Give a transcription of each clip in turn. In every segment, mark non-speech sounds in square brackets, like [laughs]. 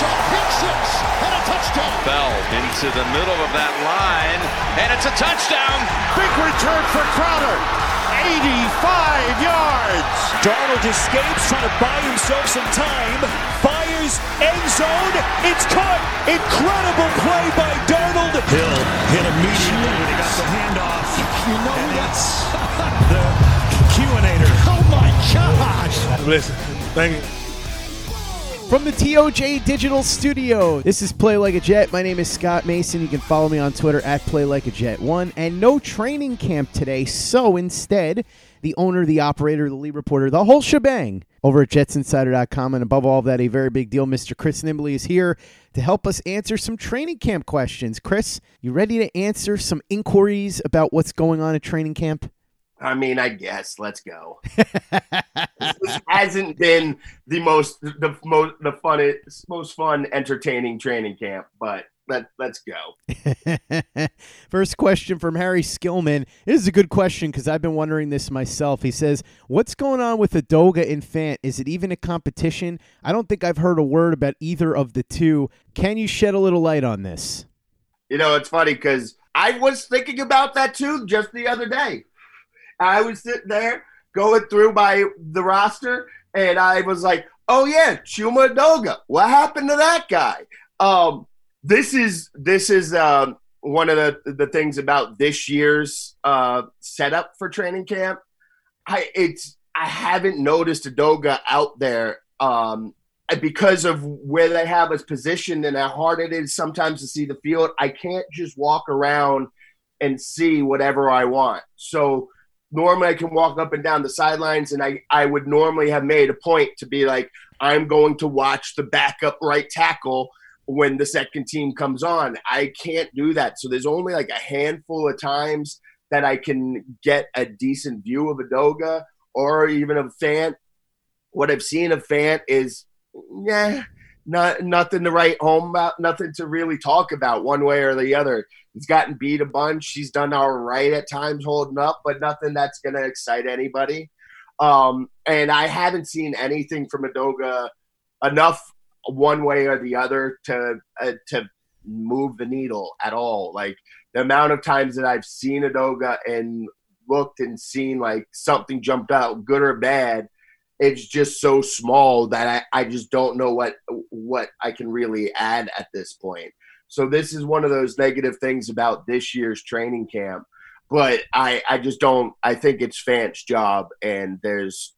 It's a pick six and a touchdown. Bell into the middle of that line, and it's a touchdown. Big return for Crowder. 85 yards. Darnold escapes, trying to buy himself some time. Fires end zone. It's caught. Incredible play by Darnold. Hill hit immediately when he got the handoff. You know And that's [laughs] The QAnator. oh my gosh. Listen, thank you. From the TOJ Digital Studio, this is Play Like a Jet. My name is Scott Mason. You can follow me on Twitter at Play Like a Jet One. And no training camp today, so instead, the owner, the operator, the lead reporter, the whole shebang over at JetsInsider.com. And above all of that, a very big deal. Mr. Chris Nimbley is here to help us answer some training camp questions. Chris, you ready to answer some inquiries about what's going on at training camp? I mean, I guess let's go. [laughs] this hasn't been the most, the most, the fun, most fun, entertaining training camp, but let let's go. [laughs] First question from Harry Skillman. This is a good question because I've been wondering this myself. He says, What's going on with Edoga and Fant? Is it even a competition? I don't think I've heard a word about either of the two. Can you shed a little light on this? You know, it's funny because I was thinking about that too just the other day. I was sitting there going through my the roster, and I was like, "Oh yeah, Chuma Edoga. What happened to that guy?" Um, this is this is um, one of the the things about this year's uh, setup for training camp. I it's I haven't noticed Edoga out there um, because of where they have us positioned and how hard it is sometimes to see the field. I can't just walk around and see whatever I want. So normally I can walk up and down the sidelines and I, I would normally have made a point to be like, I'm going to watch the backup right tackle when the second team comes on. I can't do that. So there's only like a handful of times that I can get a decent view of Edoga or even of Fant. What I've seen of Fant is, yeah, not nothing to write home about, nothing to really talk about one way or the other. He's gotten beat a bunch. He's done all right at times holding up, but nothing that's going to excite anybody. Um, and I haven't seen anything from Edoga enough one way or the other to uh, to move the needle at all. Like the amount of times that I've seen Edoga and looked and seen like something jumped out, good or bad, it's just so small that I, I just don't know what what I can really add at this point. So this is one of those negative things about this year's training camp. But I, I just don't I think it's Fant's job and there's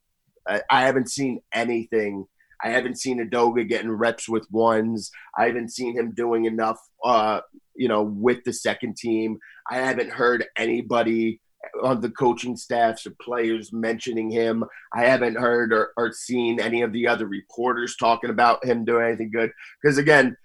I, I haven't seen anything I haven't seen Edoga getting reps with ones. I haven't seen him doing enough, uh, you know, with the second team. I haven't heard anybody on the coaching staffs or players mentioning him. I haven't heard or, or seen any of the other reporters talking about him doing anything good. Because again,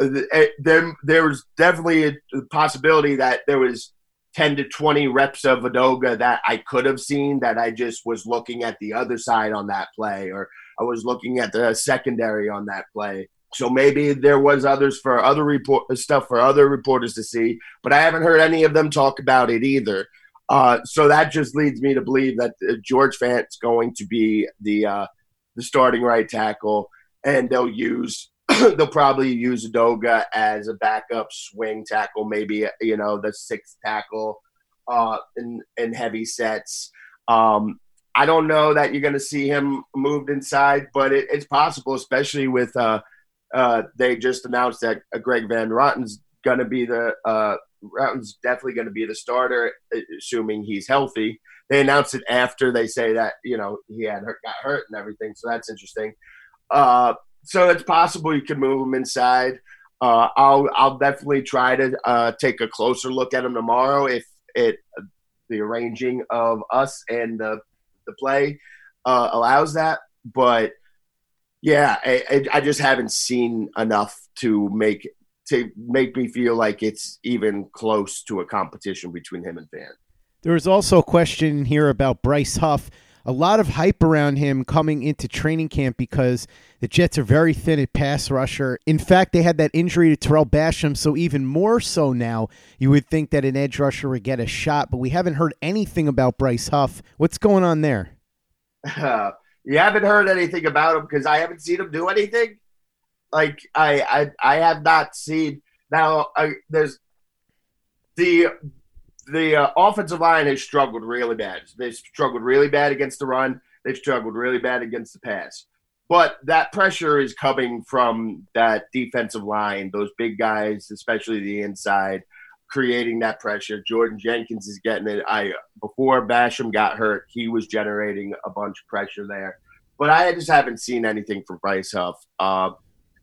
uh, eh, there there was definitely a possibility that there was 10 to 20 reps of Edoga that I could have seen that I just was looking at the other side on that play or I was looking at the secondary on that play. So maybe there was others for other report uh, stuff for other reporters to see, but I haven't heard any of them talk about it either. Uh, so that just leads me to believe that uh, George Fant's going to be the uh, the starting right tackle, and they'll use [clears throat] they'll probably use Doga as a backup swing tackle, maybe you know the sixth tackle uh, in in heavy sets. Um, I don't know that you're going to see him moved inside, but it, it's possible, especially with uh, uh, they just announced that uh, Greg Van Roten's going to be the uh, Roten's definitely going to be the starter, assuming he's healthy. They announced it after they say that you know he had hurt, got hurt and everything, so that's interesting. Uh, so it's possible you can move him inside. Uh, I'll I'll definitely try to uh, take a closer look at him tomorrow if it the arranging of us and the the play uh, allows that. But yeah, I, I just haven't seen enough to make to make me feel like it's even close to a competition between him and Van. There was also a question here about Bryce Huff a lot of hype around him coming into training camp because the Jets are very thin at pass rusher. In fact, they had that injury to Tarell Basham, so even more so now, you would think that an edge rusher would get a shot, but we haven't heard anything about Bryce Huff. What's going on there? Uh, [laughs] you haven't heard anything about him because I haven't seen him do anything. Like I, I, I have not seen. Now, I, there's the the uh, offensive line has struggled really bad. They've struggled really bad against the run. They've struggled really bad against the pass. But that pressure is coming from that defensive line, those big guys, especially the inside, creating that pressure. Jordan Jenkins is getting it. I before Basham got hurt, he was generating a bunch of pressure there. But I just haven't seen anything from Bryce Huff. Uh,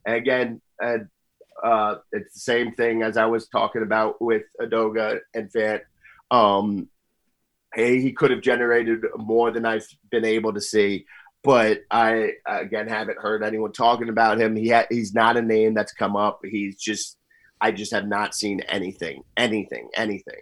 and again, uh, it's the same thing as I was talking about with Edoga and Fant. Um, hey, he could have generated more than I've been able to see, but I again haven't heard anyone talking about him. He ha- he's not a name that's come up. He's just I just have not seen anything, anything, anything.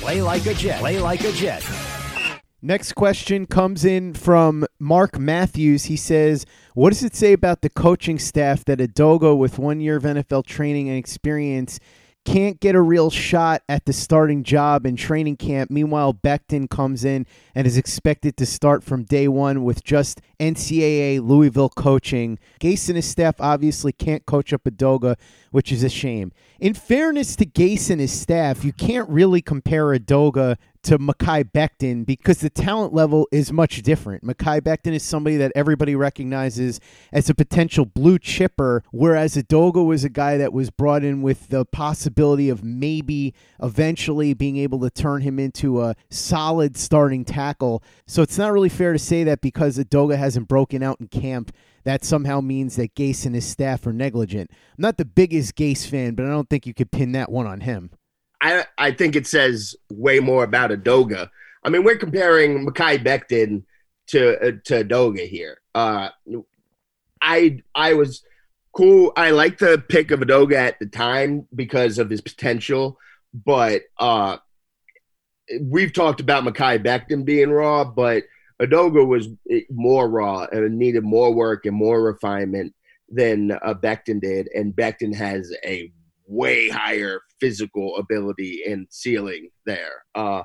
Play like a Jet. Play like a Jet. Next question comes in from Mark Matthews. He says, What does it say about the coaching staff that Edoga, with one year of NFL training and experience, can't get a real shot at the starting job in training camp. Meanwhile, Becton comes in and is expected to start from day one with just NCAA Louisville coaching. Gase and his staff obviously can't coach up Edoga, which is a shame. In fairness to Gase and his staff, you can't really compare Edoga to Mekhi Becton because the talent level is much different. Mekhi Becton is somebody that everybody recognizes as a potential blue chipper, whereas Edoga was a guy that was brought in with the possibility of maybe eventually being able to turn him into a solid starting tackle. So it's not really fair to say that because Edoga hasn't broken out in camp that somehow means that Gase and his staff are negligent. I'm not the biggest Gase fan, but I don't think you could pin that one on him. I I think it says way more about Edoga. I mean, we're comparing Mekhi Becton to uh, to Edoga here. Uh, I I was cool. I like the pick of Edoga at the time because of his potential, but uh, we've talked about Mekhi Becton being raw, but Edoga was more raw and needed more work and more refinement than uh, Becton did, and Becton has a way higher physical ability and ceiling there. Uh,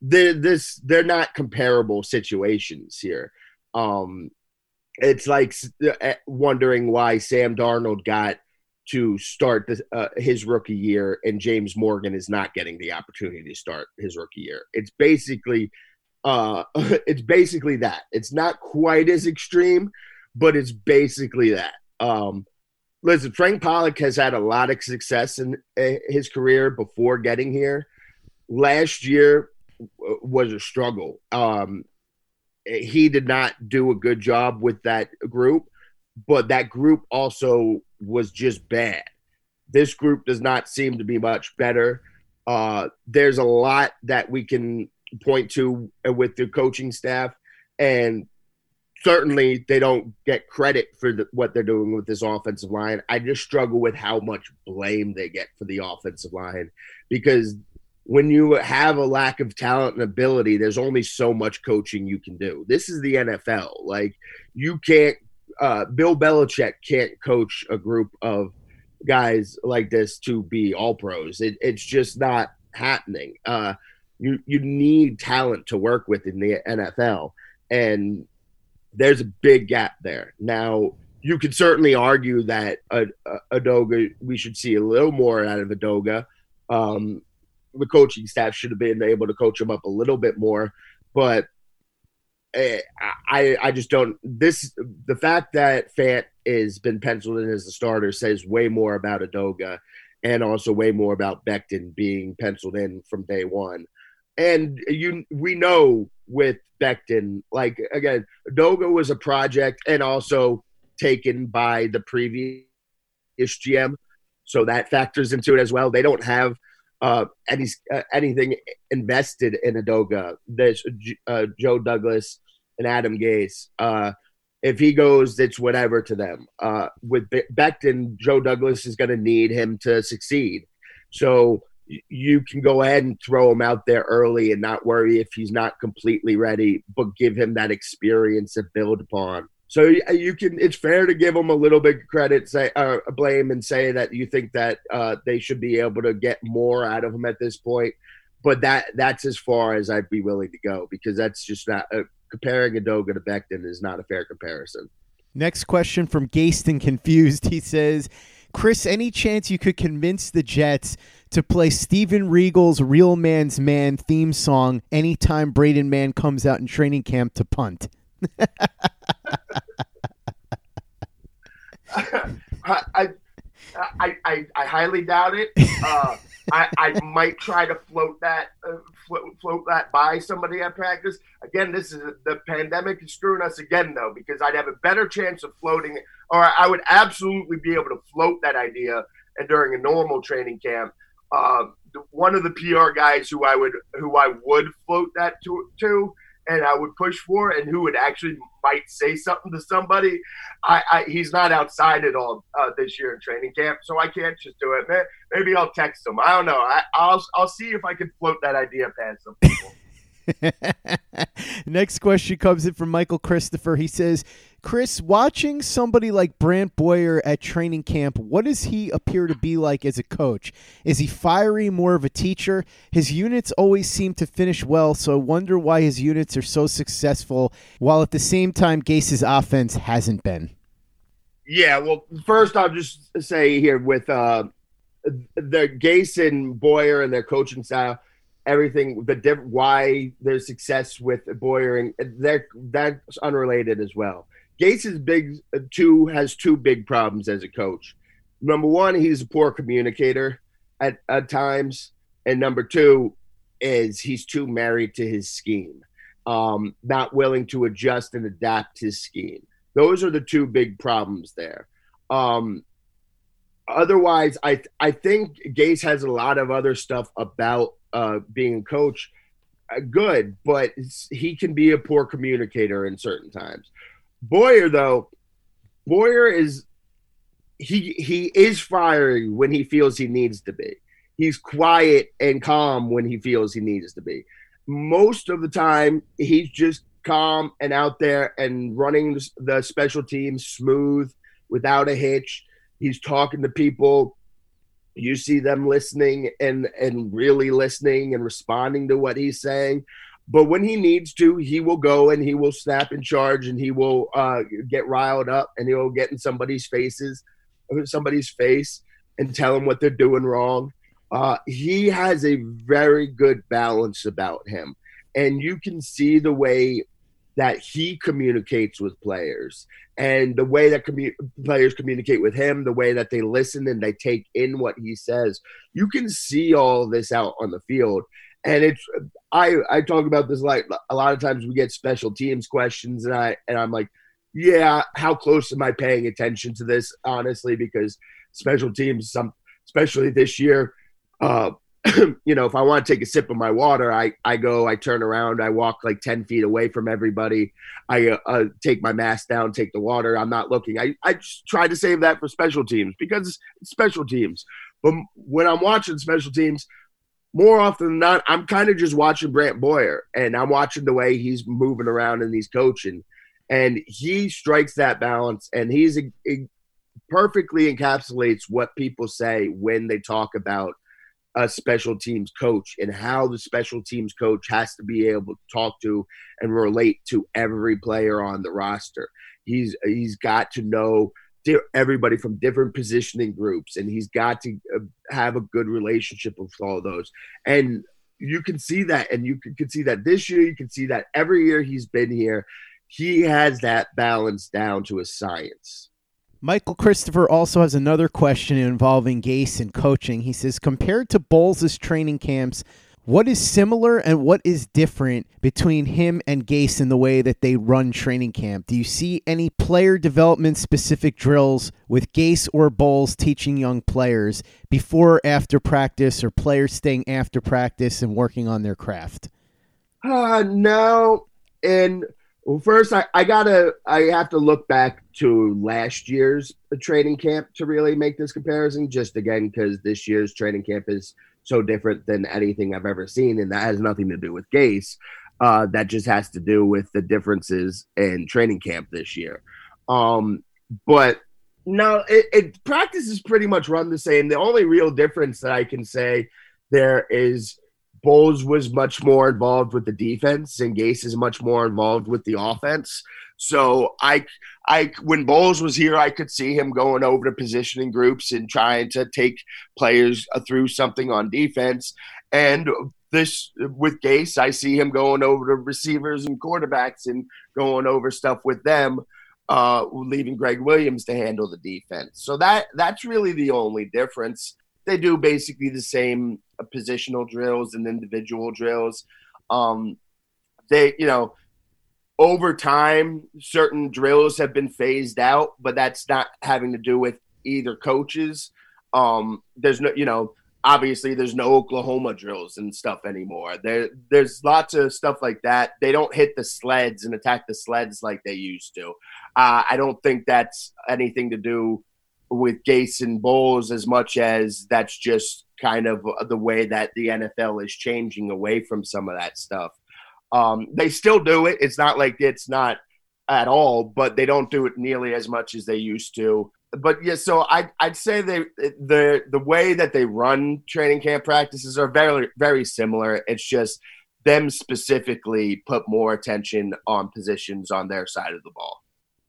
they're, this they're not comparable situations here. Um, it's like uh, wondering why Sam Darnold got to start uh, his rookie year and James Morgan is not getting the opportunity to start his rookie year. It's basically uh, [laughs] it's basically that. It's not quite as extreme, but it's basically that. Um, listen, Frank Pollack has had a lot of success in uh, his career before getting here. Last year was a struggle. Um, he did not do a good job with that group, but that group also was just bad. this group does not seem to be much better. Uh, there's a lot that we can point to with the coaching staff, and certainly they don't get credit for the, what they're doing with this offensive line. I just struggle with how much blame they get for the offensive line because when you have a lack of talent and ability, there's only so much coaching you can do. This is the NFL. Like you can't. Uh, Bill Belichick can't coach a group of guys like this to be all pros. It, it's just not happening. Uh, you you need talent to work with in the NFL, and there's a big gap there. Now you could certainly argue that a, a, we should see a little more out of Edoga. Um, the coaching staff should have been able to coach him up a little bit more, but eh, I I just don't. This the fact that Fant is been penciled in as the starter says way more about Edoga and also way more about Becton being penciled in from day one. And you, we know with Becton, like again, Doga was a project and also taken by the previous GM, so that factors into it as well. They don't have uh, any uh, anything invested in Edoga. There's uh, Joe Douglas and Adam Gase. Uh, if he goes, it's whatever to them. Uh, with Be- Becton, Joe Douglas is going to need him to succeed. So you can go ahead and throw him out there early and not worry if he's not completely ready, but give him that experience to build upon. So you can. It's fair to give him a little bit credit, say uh, blame, and say that you think that uh, they should be able to get more out of him at this point. But that that's as far as I'd be willing to go because that's just not uh, comparing Edoga to Becton is not a fair comparison. Next question from Gaston Confused. He says, Chris, any chance you could convince the Jets to play Steven Regal's Real Man's Man theme song anytime Braden Mann comes out in training camp to punt? [laughs] I, I, I, I, highly doubt it. Uh, I, I might try to float that uh, float, float that by somebody at practice. Again, this is the pandemic is screwing us again though because I'd have a better chance of floating, or I would absolutely be able to float that idea and during a normal training camp. Uh, one of the PR guys who I would who I would float that to, to and I would push for, and who would actually might say something to somebody. I, I he's not outside at all uh, this year in training camp, so I can't just do it. Maybe I'll text him. I don't know. I, will I'll see if I can float that idea past some people. [laughs] Next question comes in from Michael Christopher. He says, Chris, watching somebody like Brant Boyer at training camp, what does he appear to be like as a coach? Is he fiery, more of a teacher? His units always seem to finish well, so I wonder why his units are so successful, while at the same time, Gase's offense hasn't been. Yeah, well, first I'll just say here with uh, the Gase and Boyer and their coaching style – everything the diff- why their success with Boyer and that that's unrelated as well. Gase is big two has two big problems as a coach. Number one, he's a poor communicator at, at times, and number two is he's too married to his scheme, um, not willing to adjust and adapt his scheme. Those are the two big problems there. Um, otherwise, I I think Gase has a lot of other stuff about uh, being a coach uh, good, but he can be a poor communicator in certain times. Boyer, though, Boyer is he he is fiery when he feels he needs to be. He's quiet and calm when he feels he needs to be. Most of the time, he's just calm and out there and running the special teams smooth without a hitch. He's talking to people you see them listening and and really listening and responding to what he's saying but when he needs to he will go and he will snap in charge and he will uh, get riled up and he'll get in somebody's faces somebody's face and tell them what they're doing wrong uh, he has a very good balance about him and you can see the way that he communicates with players and the way that commu- players communicate with him, the way that they listen and they take in what he says. You can see all this out on the field. And it's I I talk about this like a lot of times we get special teams questions and I and I'm like, yeah, how close am I paying attention to this honestly because special teams some especially this year. Uh, [clears throat] you know, if I want to take a sip of my water, I, I go, I turn around, I walk like 10 feet away from everybody. I uh, take my mask down, take the water. I'm not looking. I, I just try to save that for special teams because it's special teams. But when I'm watching special teams, more often than not, I'm kind of just watching Brant Boyer and I'm watching the way he's moving around and he's coaching. And he strikes that balance and he's a, a perfectly encapsulates what people say when they talk about a special teams coach and how the special teams coach has to be able to talk to and relate to every player on the roster. He's he's got to know everybody from different positioning groups and he's got to uh, have a good relationship with all those. And you can see that and you can, can see that this year you can see that every year he's been here he has that balance down to a science. Michael Christopher also has another question involving Gase and coaching. He says, compared to Bowles' training camps, what is similar and what is different between him and Gase in the way that they run training camp? Do you see any player development specific drills with Gase or Bowles teaching young players before or after practice or players staying after practice and working on their craft? Uh, no. And first, I, I gotta I have to look back to last year's training camp to really make this comparison. Just again, because this year's training camp is so different than anything I've ever seen, and that has nothing to do with Gase. Uh, that just has to do with the differences in training camp this year. Um, but no, it, it practice is pretty much run the same. The only real difference that I can say there is Bowles was much more involved with the defense, and Gase is much more involved with the offense. So I, I when Bowles was here, I could see him going over to positioning groups and trying to take players uh, through something on defense. And this with Gase, I see him going over to receivers and quarterbacks and going over stuff with them, uh, leaving Gregg Williams to handle the defense. So that that's really the only difference they do basically the same uh, positional drills and individual drills. Um, they, you know, over time, certain drills have been phased out, but that's not having to do with either coaches. Um, there's no, you know, obviously there's no Oklahoma drills and stuff anymore. There, there's lots of stuff like that. They don't hit the sleds and attack the sleds like they used to. Uh, I don't think that's anything to do with and Bowles as much as that's just kind of the way that the NFL is changing away from some of that stuff. Um, they still do it. It's not like it's not at all, but they don't do it nearly as much as they used to. But yeah, so I, I'd say they the the way that they run training camp practices are very very similar. It's just them specifically put more attention on positions on their side of the ball.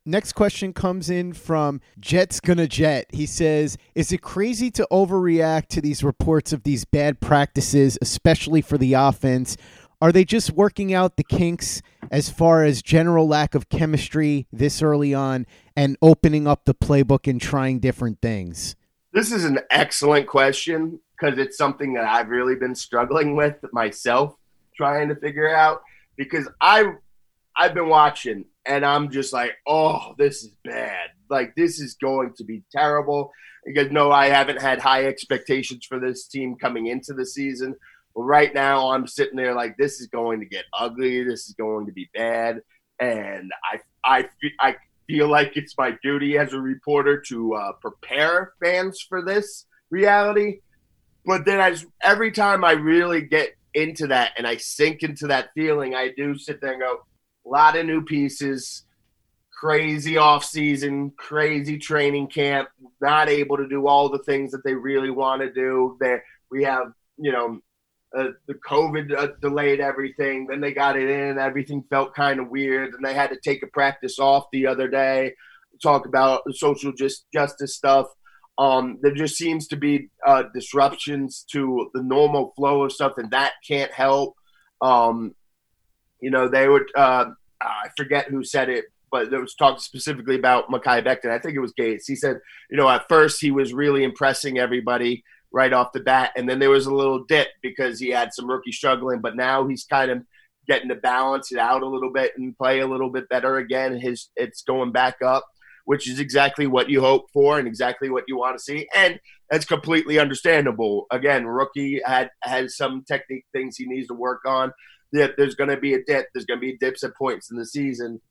Next question comes in from Jet's Gonna Jet. He says, Is it crazy to overreact to these reports of these bad practices, especially for the offense? Are they just working out the kinks as far as general lack of chemistry this early on and opening up the playbook and trying different things? This is an excellent question because it's something that I've really been struggling with myself trying to figure out because I I've been watching and I'm just like, oh, this is bad. Like this is going to be terrible. Because no, I haven't had high expectations for this team coming into the season. But right now, I'm sitting there like this is going to get ugly. This is going to be bad, and I I I feel like it's my duty as a reporter to uh, prepare fans for this reality. But then, as every time I really get into that and I sink into that feeling, I do sit there and go, a lot of new pieces, crazy off season, crazy training camp, not able to do all the things that they really want to do. There we have, you know, uh, the COVID uh, delayed everything. Then they got it in. Everything felt kind of weird, and they had to take a practice off the other day. Talk about social just justice stuff. Um, there just seems to be uh, disruptions to the normal flow of stuff, and that can't help. Um, you know, they would. Uh, I forget who said it, but it was talked specifically about Mekhi Becton. I think it was Gates. He said, you know, at first he was really impressing everybody right off the bat, and then there was a little dip because he had some rookie struggling, but now he's kind of getting to balance it out a little bit and play a little bit better again. His it's going back up, which is exactly what you hope for and exactly what you want to see. And that's completely understandable. Again, rookie had has some technique things he needs to work on. That there's going to be a dip. There's going to be dips at points in the season.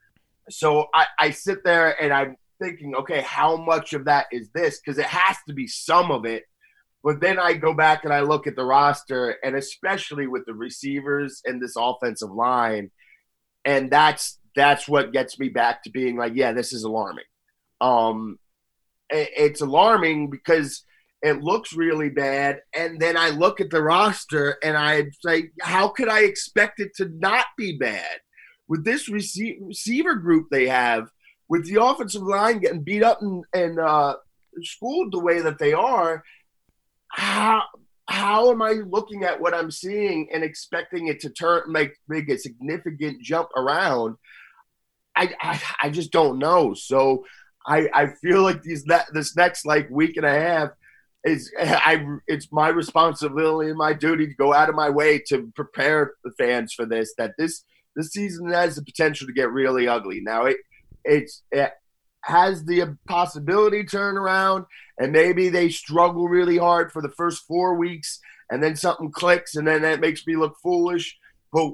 So I, I sit there and I'm thinking, okay, how much of that is this? Because it has to be some of it. But then I go back and I look at the roster, and especially with the receivers and this offensive line, and that's that's what gets me back to being like, yeah, this is alarming. Um, it, it's alarming because it looks really bad, and then I look at the roster and I say, how could I expect it to not be bad with this receiver group they have? with the offensive line getting beat up and, and uh, schooled the way that they are, how how am I looking at what I'm seeing and expecting it to turn make make a significant jump around? I I, I just don't know. So I I feel like these this next like week and a half is I it's my responsibility and my duty to go out of my way to prepare the fans for this. That this this season has the potential to get really ugly. Now it it's it has the possibility turn around and maybe they struggle really hard for the first four weeks and then something clicks and then that makes me look foolish but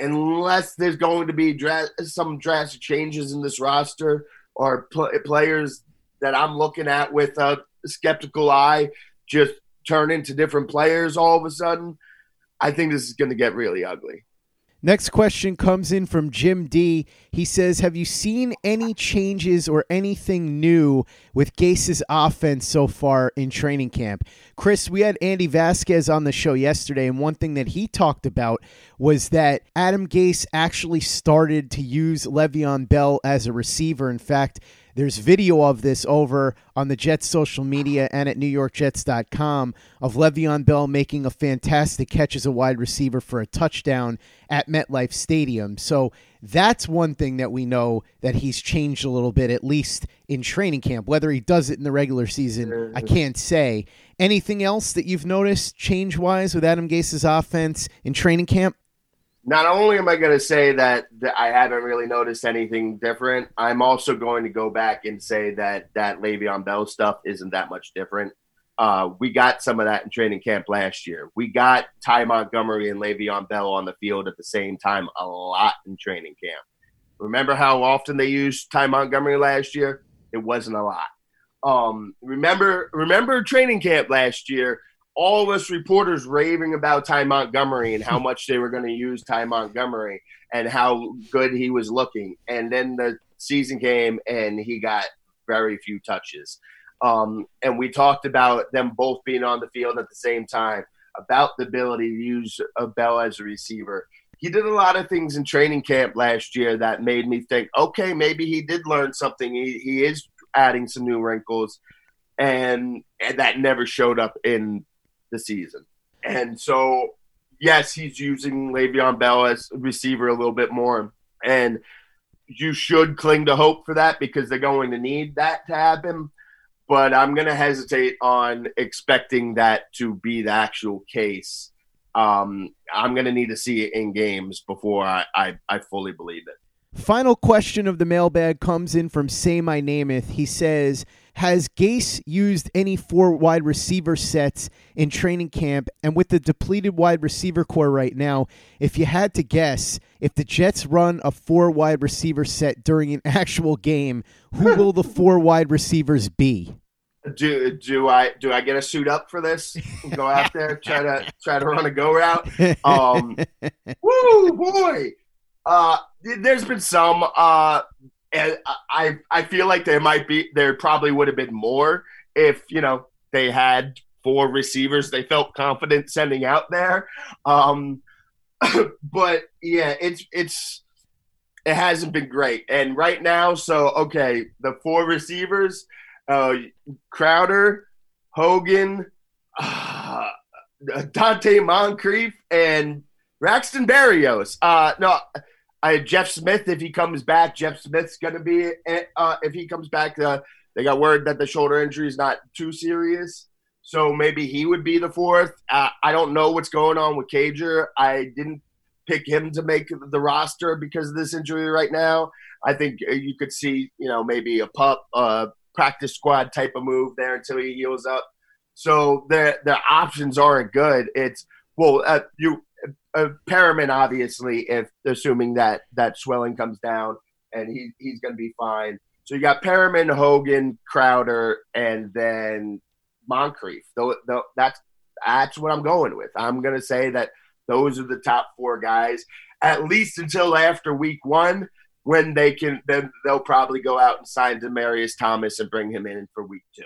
unless there's going to be dra- some drastic changes in this roster or pl- players that i'm looking at with a skeptical eye just turn into different players all of a sudden i think this is going to get really ugly Next question comes in from Jim D. He says, Have you seen any changes or anything new with Gase's offense so far in training camp? Chris, we had Andy Vasquez on the show yesterday, and one thing that he talked about was that Adam Gase actually started to use Le'Veon Bell as a receiver. In fact, there's video of this over on the Jets social media and at NewYorkJets.com of Le'Veon Bell making a fantastic catch as a wide receiver for a touchdown at MetLife Stadium. So that's one thing that we know that he's changed a little bit, at least in training camp. Whether he does it in the regular season, I can't say. Anything else that you've noticed change wise with Adam Gase's offense in training camp? Not only am I going to say that, I haven't really noticed anything different, I'm also going to go back and say that that Le'Veon Bell stuff isn't that much different. Uh, we got some of that in training camp last year. We got Ty Montgomery and Le'Veon Bell on the field at the same time a lot in training camp. Remember how often they used Ty Montgomery last year? It wasn't a lot. Um, remember, remember training camp last year all of us reporters raving about Ty Montgomery and how [laughs] much they were going to use Ty Montgomery and how good he was looking. And then the season came and he got very few touches. Um, and we talked about them both being on the field at the same time, about the ability to use a Bell as a receiver. He did a lot of things in training camp last year that made me think, okay, maybe he did learn something. He, he is adding some new wrinkles. And, and that never showed up in the season. And so, yes, he's using Le'Veon Bell as receiver a little bit more. And you should cling to hope for that because they're going to need that to happen. But I'm going to hesitate on expecting that to be the actual case. Um, I'm going to need to see it in games before I, I, I fully believe it. Final question of the mailbag comes in from Say My Nameth. He says, has Gase used any four wide receiver sets in training camp? And with the depleted wide receiver core right now, if you had to guess, if the Jets run a four wide receiver set during an [laughs] actual game, who will the four wide receivers be? Do do I do I get a suit up for this? Go out there, try to try to run a go route. [laughs] Um, woo boy! Uh, there's been some. Uh, and I I feel like there might be there probably would have been more if you know they had four receivers they felt confident sending out there. Um, [coughs] but yeah, it's it's it hasn't been great. And right now, so okay, the four receivers, uh, Crowder, Hogan, [sighs] uh, Donte Moncrief, and Braxton Berrios. Uh, no, I Jeff Smith if he comes back. Jeff Smith's going to be uh, if he comes back. Uh, they got word that the shoulder injury is not too serious, so maybe he would be the fourth. Uh, I don't know what's going on with Cager. I didn't pick him to make the roster because of this injury right now. I think uh, you could see, you know, maybe a pup, uh, practice squad type of move there until he heals up. So their their options aren't good. It's well, uh, you uh, Perriman obviously, if assuming that that swelling comes down and he he's going to be fine. So you got Perriman, Hogan, Crowder, and then Moncrief. Though, that's that's what I'm going with. I'm going to say that those are the top four guys at least until after week one when they can then they'll probably go out and sign Demaryius Thomas and bring him in for week two.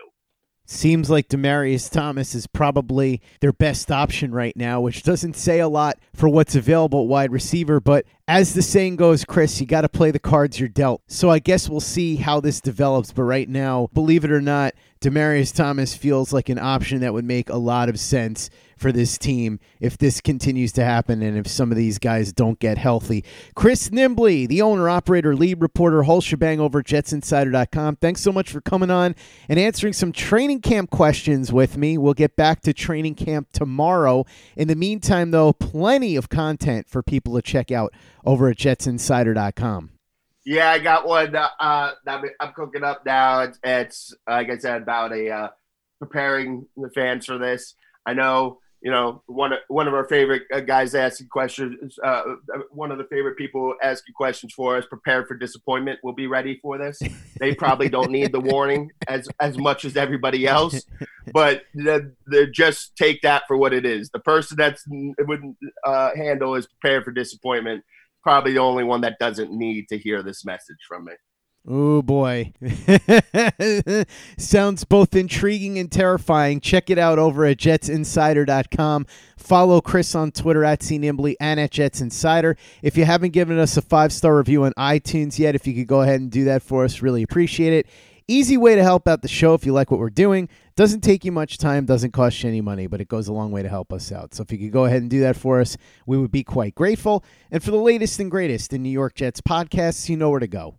Seems like Demaryius Thomas is probably their best option right now, which doesn't say a lot for what's available at wide receiver. But as the saying goes, Chris, you got to play the cards you're dealt. So I guess we'll see how this develops. But right now, believe it or not, Demaryius Thomas feels like an option that would make a lot of sense for this team if this continues to happen and if some of these guys don't get healthy. Chris Nimbley, the owner, operator, lead reporter, whole shebang over jetsinsider.com. Thanks so much for coming on and answering some training camp questions with me. We'll get back to training camp tomorrow. In the meantime, though, plenty of content for people to check out over at jetsinsider.com. Yeah, I got one uh I'm cooking up now. It's, it's like I said about a uh, preparing the fans for this. I know you know, one of one of our favorite uh, guys asking questions. Uh, one of the favorite people asking questions for us. Prepared for disappointment. We'll be ready for this. They probably don't need the warning as as much as everybody else, but they just take that for what it is. The person that's wouldn't uh, handle is prepared for disappointment. Probably the only one that doesn't need to hear this message from me. Oh boy. [laughs] Sounds both intriguing and terrifying. Check it out over at jetsinsider.com. Follow Chris on Twitter at CNimbly and at Jets Insider. If you haven't given us a five star review on iTunes yet, if you could go ahead and do that for us, really appreciate it. Easy way to help out the show if you like what we're doing. Doesn't take you much time, doesn't cost you any money, but it goes a long way to help us out. So if you could go ahead and do that for us, we would be quite grateful. And for the latest and greatest in New York Jets podcasts, you know where to go.